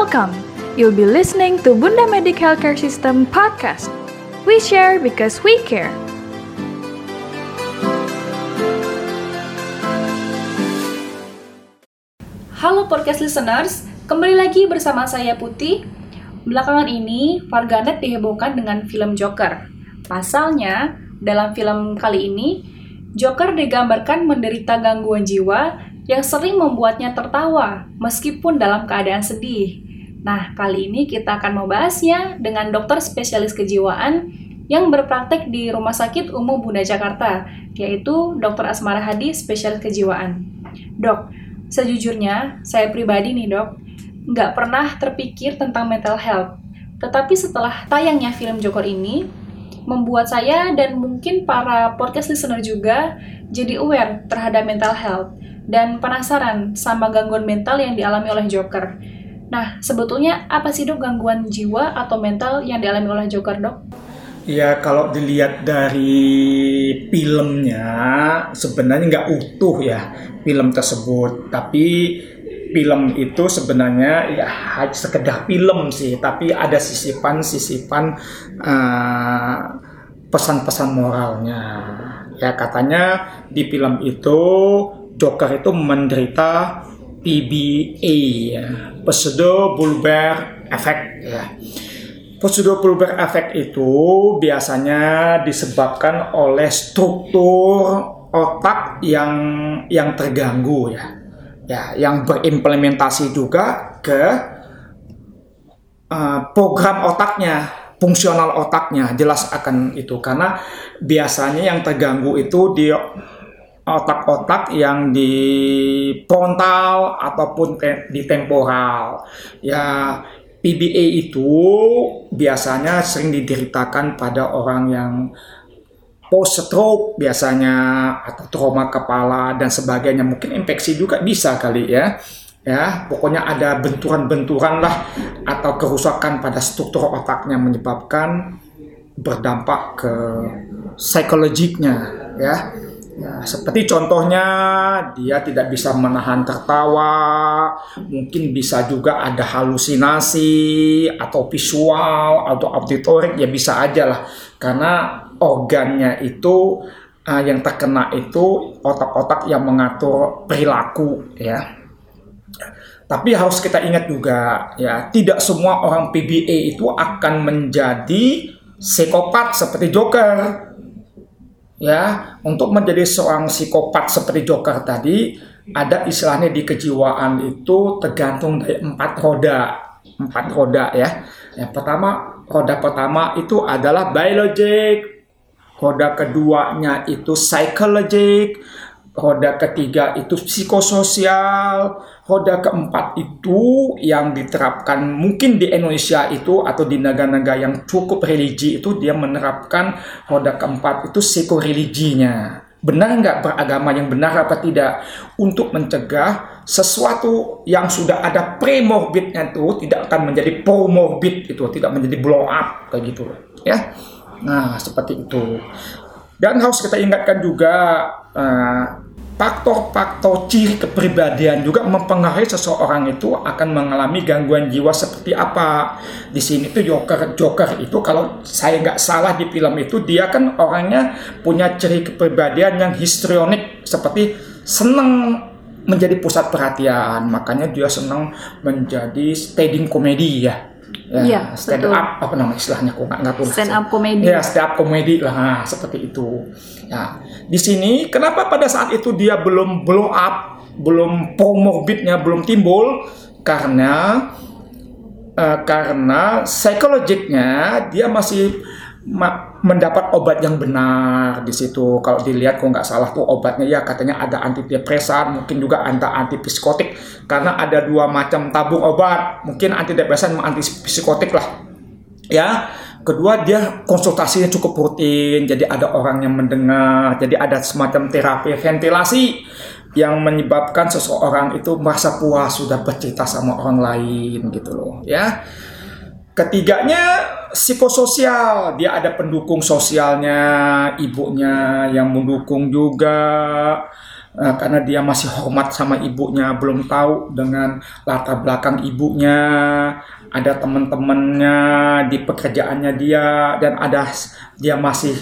Welcome. You'll be listening to Bunda Medic Healthcare System podcast. We share because we care. Halo podcast listeners, kembali lagi bersama saya Putih. Belakangan ini, Varganet dihebohkan dengan film Joker. Pasalnya, dalam film kali ini, Joker digambarkan menderita gangguan jiwa yang sering membuatnya tertawa, meskipun dalam keadaan sedih. Nah, kali ini kita akan membahasnya dengan dokter spesialis kejiwaan yang berpraktek di Rumah Sakit Umum Bunda Jakarta, yaitu Dr. Asmara Hadi, spesialis kejiwaan. Dok, Sejujurnya, saya pribadi nih dok, nggak pernah terpikir tentang mental health. Tetapi setelah tayangnya film Joker ini, membuat saya dan mungkin para podcast listener juga jadi aware terhadap mental health dan penasaran sama gangguan mental yang dialami oleh Joker. Nah, sebetulnya apa sih dok gangguan jiwa atau mental yang dialami oleh Joker dok? Ya kalau dilihat dari filmnya sebenarnya nggak utuh ya film tersebut, tapi film itu sebenarnya ya sekedar film sih, tapi ada sisipan-sisipan uh, pesan-pesan moralnya. Ya katanya di film itu Joker itu menderita PBA, ya, pseudo bulbar effect ya. Prosedur pulbar efek itu biasanya disebabkan oleh struktur otak yang yang terganggu ya. Ya, yang berimplementasi juga ke uh, program otaknya, fungsional otaknya jelas akan itu. Karena biasanya yang terganggu itu di otak-otak yang di frontal ataupun di temporal. Ya, PBA itu biasanya sering dideritakan pada orang yang post stroke biasanya atau trauma kepala dan sebagainya. Mungkin infeksi juga bisa kali ya. Ya pokoknya ada benturan-benturan lah atau kerusakan pada struktur otaknya menyebabkan berdampak ke psikologiknya ya Ya, seperti contohnya dia tidak bisa menahan tertawa, mungkin bisa juga ada halusinasi atau visual atau auditorik ya bisa aja lah. Karena organnya itu uh, yang terkena itu otak-otak yang mengatur perilaku ya. Tapi harus kita ingat juga ya, tidak semua orang PBA itu akan menjadi psikopat seperti Joker ya untuk menjadi seorang psikopat seperti Joker tadi ada istilahnya di kejiwaan itu tergantung dari empat roda. Empat roda ya. Yang pertama roda pertama itu adalah biologic. Roda keduanya itu psychologic roda ketiga itu psikososial, roda keempat itu yang diterapkan mungkin di Indonesia itu atau di negara-negara yang cukup religi itu dia menerapkan roda keempat itu psikoreliginya. Benar nggak beragama yang benar apa tidak untuk mencegah sesuatu yang sudah ada premorbidnya itu tidak akan menjadi promorbid itu tidak menjadi blow up kayak gitu ya. Nah seperti itu. Dan harus kita ingatkan juga uh, faktor-faktor ciri kepribadian juga mempengaruhi seseorang itu akan mengalami gangguan jiwa seperti apa. Di sini tuh Joker Joker itu kalau saya nggak salah di film itu dia kan orangnya punya ciri kepribadian yang histrionik seperti senang menjadi pusat perhatian, makanya dia senang menjadi staging komedi ya ya, stand betul. up apa nama istilahnya kok nggak nggak stand up komedi ya stand up komedi lah nah, seperti itu. Ya di sini kenapa pada saat itu dia belum blow up belum pomorbidnya belum timbul? Karena uh, karena psikologiknya dia masih mendapat obat yang benar di situ. Kalau dilihat kok nggak salah tuh obatnya ya katanya ada antidepresan, mungkin juga ada antipsikotik karena ada dua macam tabung obat. Mungkin antidepresan sama antipsikotik lah. Ya. Kedua dia konsultasinya cukup rutin, jadi ada orang yang mendengar, jadi ada semacam terapi ventilasi yang menyebabkan seseorang itu merasa puas sudah bercerita sama orang lain gitu loh, ya. Ketiganya psikososial, dia ada pendukung sosialnya, ibunya yang mendukung juga. uh, karena dia masih hormat sama ibunya, belum tahu dengan latar belakang ibunya, ada teman-temannya di pekerjaannya dia dan ada dia masih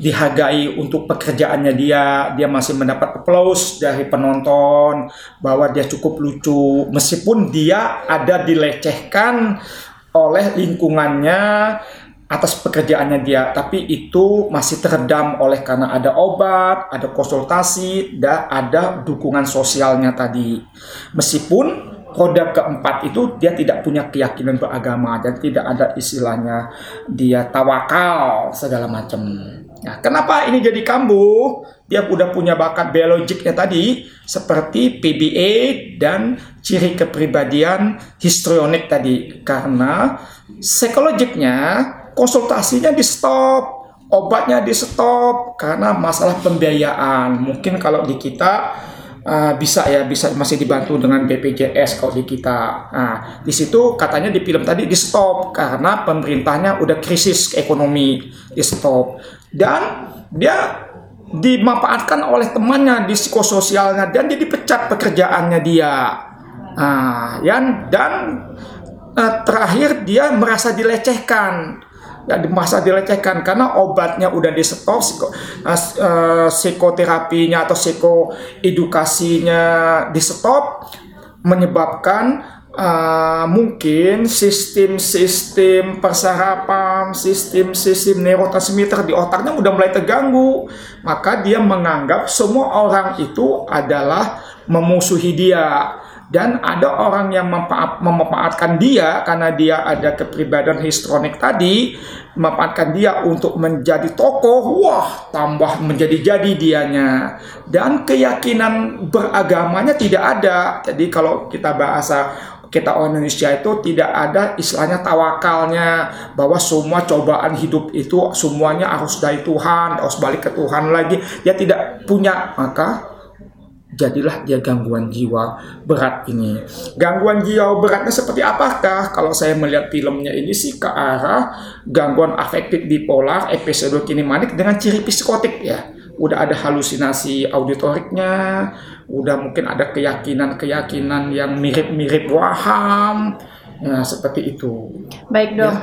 dihargai untuk pekerjaannya dia, dia masih mendapat applause dari penonton bahwa dia cukup lucu. Meskipun dia ada dilecehkan oleh lingkungannya atas pekerjaannya dia, tapi itu masih teredam oleh karena ada obat, ada konsultasi, dan ada dukungan sosialnya tadi. Meskipun roda keempat itu dia tidak punya keyakinan beragama dan tidak ada istilahnya dia tawakal segala macam. Nah, kenapa ini jadi kambuh? Dia udah punya bakat biologiknya tadi seperti PBA dan ciri kepribadian histrionik tadi karena psikologiknya konsultasinya di stop, obatnya di stop karena masalah pembiayaan. Mungkin kalau di kita uh, bisa ya bisa masih dibantu dengan BPJS kalau di kita. Nah, di situ katanya di film tadi di stop karena pemerintahnya udah krisis ekonomi di stop dan dia dimanfaatkan oleh temannya di psikososialnya dan dia dipecat pekerjaannya dia. Nah, ya dan uh, terakhir dia merasa dilecehkan di masa dilecehkan karena obatnya udah di stop psiko, uh, psikoterapinya atau psikoedukasinya di stop menyebabkan uh, mungkin sistem-sistem persarapan, sistem-sistem neurotransmitter di otaknya udah mulai terganggu. Maka dia menganggap semua orang itu adalah memusuhi dia dan ada orang yang memanfaatkan dia karena dia ada kepribadian histronik tadi memanfaatkan dia untuk menjadi tokoh wah tambah menjadi-jadi dianya. Dan keyakinan beragamanya tidak ada. Jadi kalau kita bahasa kita orang Indonesia itu tidak ada istilahnya tawakalnya bahwa semua cobaan hidup itu semuanya harus dari Tuhan harus balik ke Tuhan lagi. Dia tidak punya maka jadilah dia gangguan jiwa berat ini. Gangguan jiwa beratnya seperti apakah? Kalau saya melihat filmnya ini sih ke arah gangguan afektif bipolar, episode kinematik dengan ciri psikotik ya. Udah ada halusinasi auditoriknya, udah mungkin ada keyakinan-keyakinan yang mirip-mirip waham, ya seperti itu. Baik dok, ya.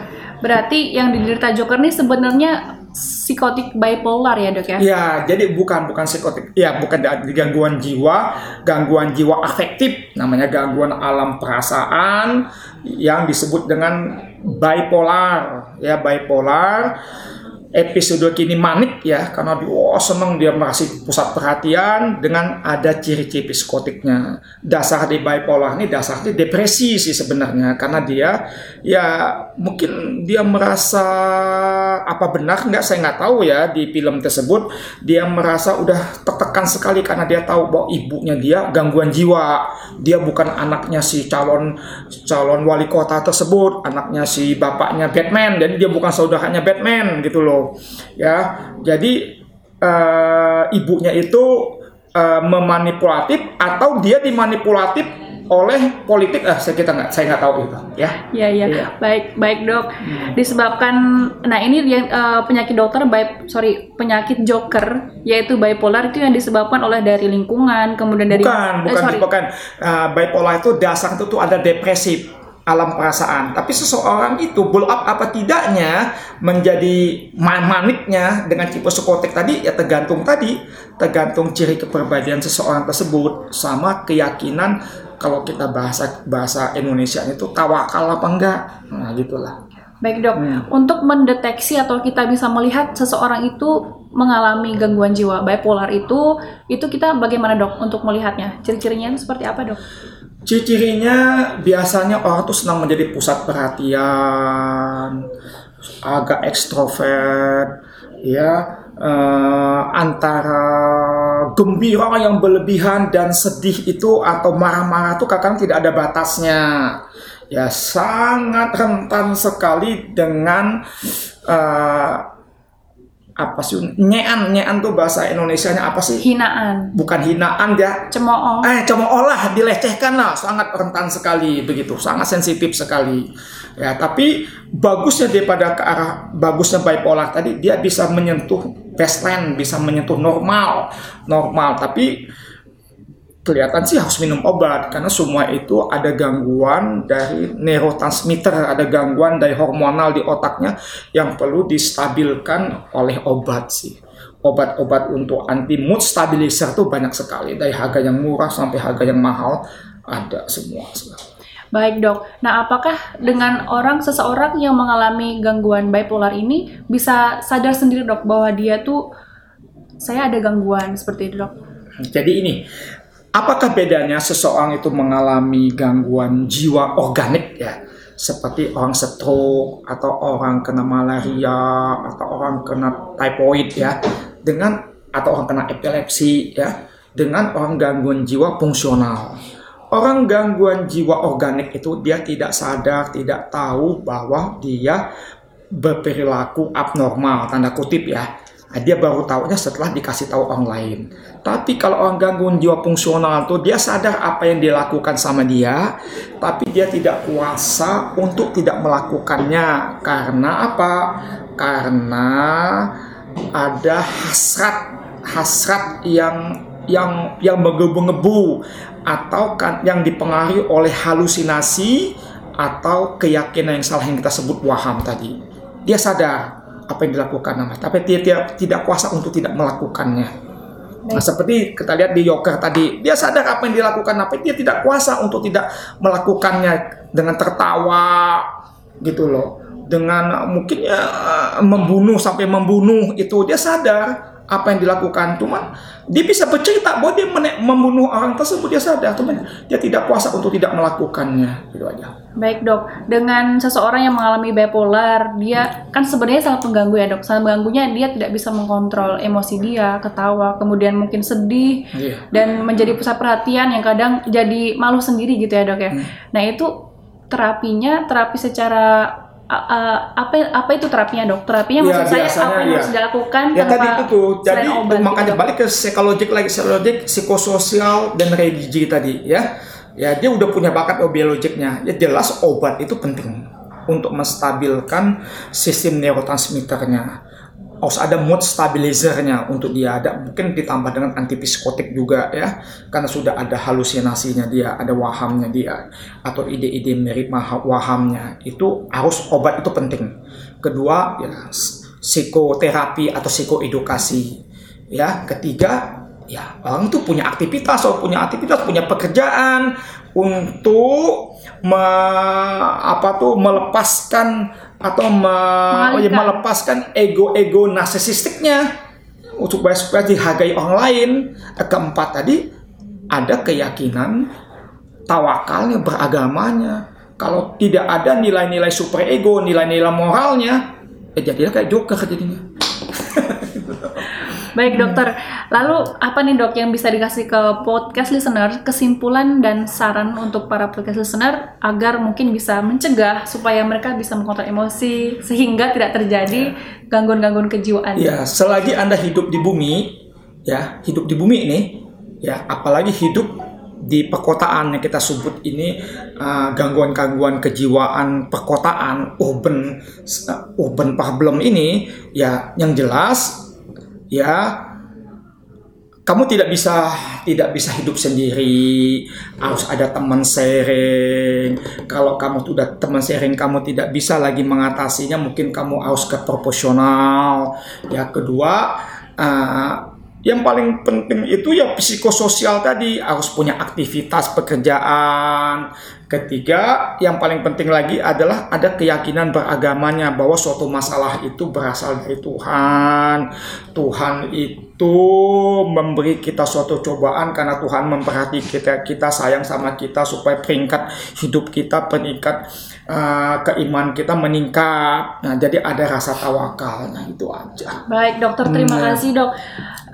berarti yang diderita Joker ini sebenarnya psikotik bipolar ya dok ya? Ya, jadi bukan bukan psikotik, ya bukan gangguan jiwa, gangguan jiwa afektif, namanya gangguan alam perasaan yang disebut dengan bipolar, ya bipolar. Episode kini manik ya karena dia oh, seneng dia merasa pusat perhatian dengan ada ciri-ciri psikotiknya. Dasar di bipolar ini dasarnya depresi sih sebenarnya. Karena dia ya mungkin dia merasa apa benar nggak saya nggak tahu ya di film tersebut. Dia merasa udah tertekan sekali karena dia tahu bahwa ibunya dia gangguan jiwa. Dia bukan anaknya si calon calon wali kota tersebut anaknya si bapaknya Batman. Jadi dia bukan saudaranya Batman gitu loh ya. Jadi uh, ibunya itu uh, memanipulatif atau dia dimanipulatif oleh politik ah saya kita nggak saya nggak tahu itu ya ya ya, ya. baik baik dok hmm. disebabkan nah ini yang uh, penyakit dokter baik sorry penyakit joker yaitu bipolar itu yang disebabkan oleh dari lingkungan kemudian dari bukan bukan eh, bukan uh, bipolar itu dasar itu tuh ada depresif alam perasaan. Tapi seseorang itu bull up apa tidaknya menjadi maniknya dengan tipe psikotik tadi ya tergantung tadi, tergantung ciri kepribadian seseorang tersebut sama keyakinan kalau kita bahasa bahasa Indonesia itu tawakal apa enggak. Nah, gitulah. Baik dok, hmm. untuk mendeteksi atau kita bisa melihat seseorang itu mengalami gangguan jiwa bipolar itu, itu kita bagaimana dok untuk melihatnya? Ciri-cirinya seperti apa dok? Ciri-cirinya biasanya orang tuh senang menjadi pusat perhatian, agak ekstrovert, ya uh, antara gembira yang berlebihan dan sedih itu atau marah-marah itu kadang tidak ada batasnya. Ya sangat rentan sekali dengan uh, apa sih? Nyean nyean tuh bahasa Indonesia-nya apa sih? Hinaan. Bukan hinaan ya. Cemooh. Eh cemooh lah dilecehkan lah. Sangat rentan sekali begitu. Sangat sensitif sekali. Ya tapi bagusnya daripada ke arah bagusnya bipolar tadi dia bisa menyentuh baseline bisa menyentuh normal. Normal tapi kelihatan sih harus minum obat karena semua itu ada gangguan dari neurotransmitter, ada gangguan dari hormonal di otaknya yang perlu distabilkan oleh obat sih. Obat-obat untuk anti mood stabilizer tuh banyak sekali dari harga yang murah sampai harga yang mahal ada semua. Baik dok. Nah, apakah dengan orang seseorang yang mengalami gangguan bipolar ini bisa sadar sendiri dok bahwa dia tuh saya ada gangguan seperti itu dok? Jadi ini Apakah bedanya seseorang itu mengalami gangguan jiwa organik ya, seperti orang stroke atau orang kena malaria atau orang kena typhoid ya, dengan atau orang kena epilepsi ya, dengan orang gangguan jiwa fungsional. Orang gangguan jiwa organik itu dia tidak sadar, tidak tahu bahwa dia berperilaku abnormal, tanda kutip ya dia baru tahunya setelah dikasih tahu orang lain. Tapi kalau orang gangguan jiwa fungsional tuh dia sadar apa yang dilakukan sama dia, tapi dia tidak kuasa untuk tidak melakukannya. Karena apa? Karena ada hasrat hasrat yang yang yang menggebu-gebu atau kan yang dipengaruhi oleh halusinasi atau keyakinan yang salah yang kita sebut waham tadi. Dia sadar apa yang dilakukan nama. Tapi dia tidak tidak kuasa untuk tidak melakukannya. Nah, seperti kita lihat di Yoker tadi, dia sadar apa yang dilakukan, tapi dia tidak kuasa untuk tidak melakukannya dengan tertawa gitu loh. Dengan mungkin ya membunuh sampai membunuh itu dia sadar apa yang dilakukan. Cuman dia bisa bercerita bahwa dia membunuh orang tersebut dia sadar, cuman dia tidak kuasa untuk tidak melakukannya gitu aja. Baik dok, dengan seseorang yang mengalami bipolar, dia kan sebenarnya sangat mengganggu ya dok. Sangat mengganggunya dia tidak bisa mengontrol emosi dia, ketawa, kemudian mungkin sedih, yeah. dan menjadi pusat perhatian yang kadang jadi malu sendiri gitu ya dok ya. Hmm. Nah itu terapinya, terapi secara uh, apa apa itu terapinya dok? Terapinya ya, maksud saya apa yang ya. harus dilakukan ya, tadi itu tuh. Jadi obat, makanya gitu. balik ke psikologik lagi, psikologik, psikososial dan religi tadi ya ya dia udah punya bakat biologiknya ya jelas obat itu penting untuk menstabilkan sistem neurotransmitternya harus ada mood stabilizernya untuk dia. Ada mungkin ditambah dengan antipsikotik juga ya. Karena sudah ada halusinasinya dia ada wahamnya dia atau ide-ide mirip wahamnya. Itu harus obat itu penting. Kedua ya psikoterapi atau psikoedukasi ya. Ketiga ya orang tuh punya aktivitas atau punya aktivitas punya pekerjaan untuk me, apa tuh melepaskan atau me, oh ya, melepaskan ego-ego narsisistiknya supaya supaya dihargai orang lain. Keempat tadi ada keyakinan tawakalnya beragamanya. Kalau tidak ada nilai-nilai super ego nilai-nilai moralnya ya jadilah kayak joker jadinya Baik dokter, lalu apa nih dok yang bisa dikasih ke podcast listener? Kesimpulan dan saran untuk para podcast listener agar mungkin bisa mencegah supaya mereka bisa mengontrol emosi sehingga tidak terjadi gangguan-gangguan kejiwaan. Ya, selagi anda hidup di bumi, ya hidup di bumi ini, ya apalagi hidup di perkotaan yang kita sebut ini uh, gangguan-gangguan kejiwaan perkotaan urban uh, urban problem ini ya yang jelas ya. Kamu tidak bisa tidak bisa hidup sendiri. Harus ada teman sharing. Kalau kamu sudah teman sharing kamu tidak bisa lagi mengatasinya mungkin kamu harus ke proporsional ya kedua uh, yang paling penting itu ya psikososial tadi. Harus punya aktivitas pekerjaan Ketiga, yang paling penting lagi adalah ada keyakinan beragamanya bahwa suatu masalah itu berasal dari Tuhan. Tuhan itu memberi kita suatu cobaan karena Tuhan memperhati kita, kita sayang sama kita supaya peringkat hidup kita, peringkat uh, keiman kita meningkat. Nah, jadi ada rasa tawakal. Nah, itu aja. Baik, dokter, terima hmm. kasih, Dok.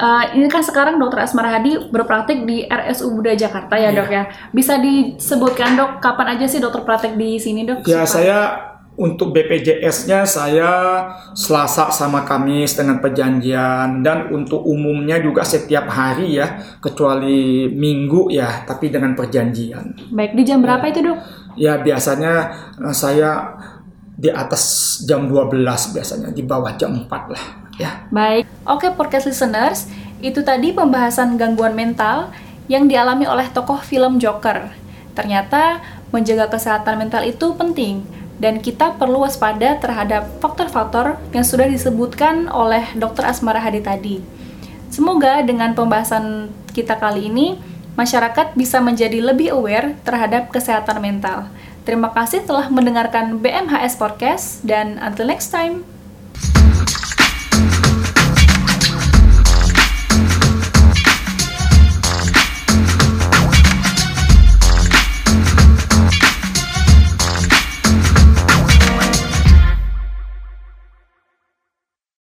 Uh, ini kan sekarang Dokter Asmara Hadi berpraktik di RSU Buddha Jakarta ya, yeah. Dok ya. Bisa disebutkan, Dok, kapan aja sih dokter praktek di sini dok? Ya saya untuk BPJS-nya saya Selasa sama Kamis dengan perjanjian dan untuk umumnya juga setiap hari ya kecuali Minggu ya tapi dengan perjanjian. Baik di jam berapa ya. itu dok? Ya biasanya eh, saya di atas jam 12 biasanya di bawah jam 4 lah ya. Baik. Oke podcast listeners itu tadi pembahasan gangguan mental yang dialami oleh tokoh film Joker. Ternyata menjaga kesehatan mental itu penting dan kita perlu waspada terhadap faktor-faktor yang sudah disebutkan oleh Dr. Asmara Hadi tadi. Semoga dengan pembahasan kita kali ini masyarakat bisa menjadi lebih aware terhadap kesehatan mental. Terima kasih telah mendengarkan BMHS Podcast dan until next time.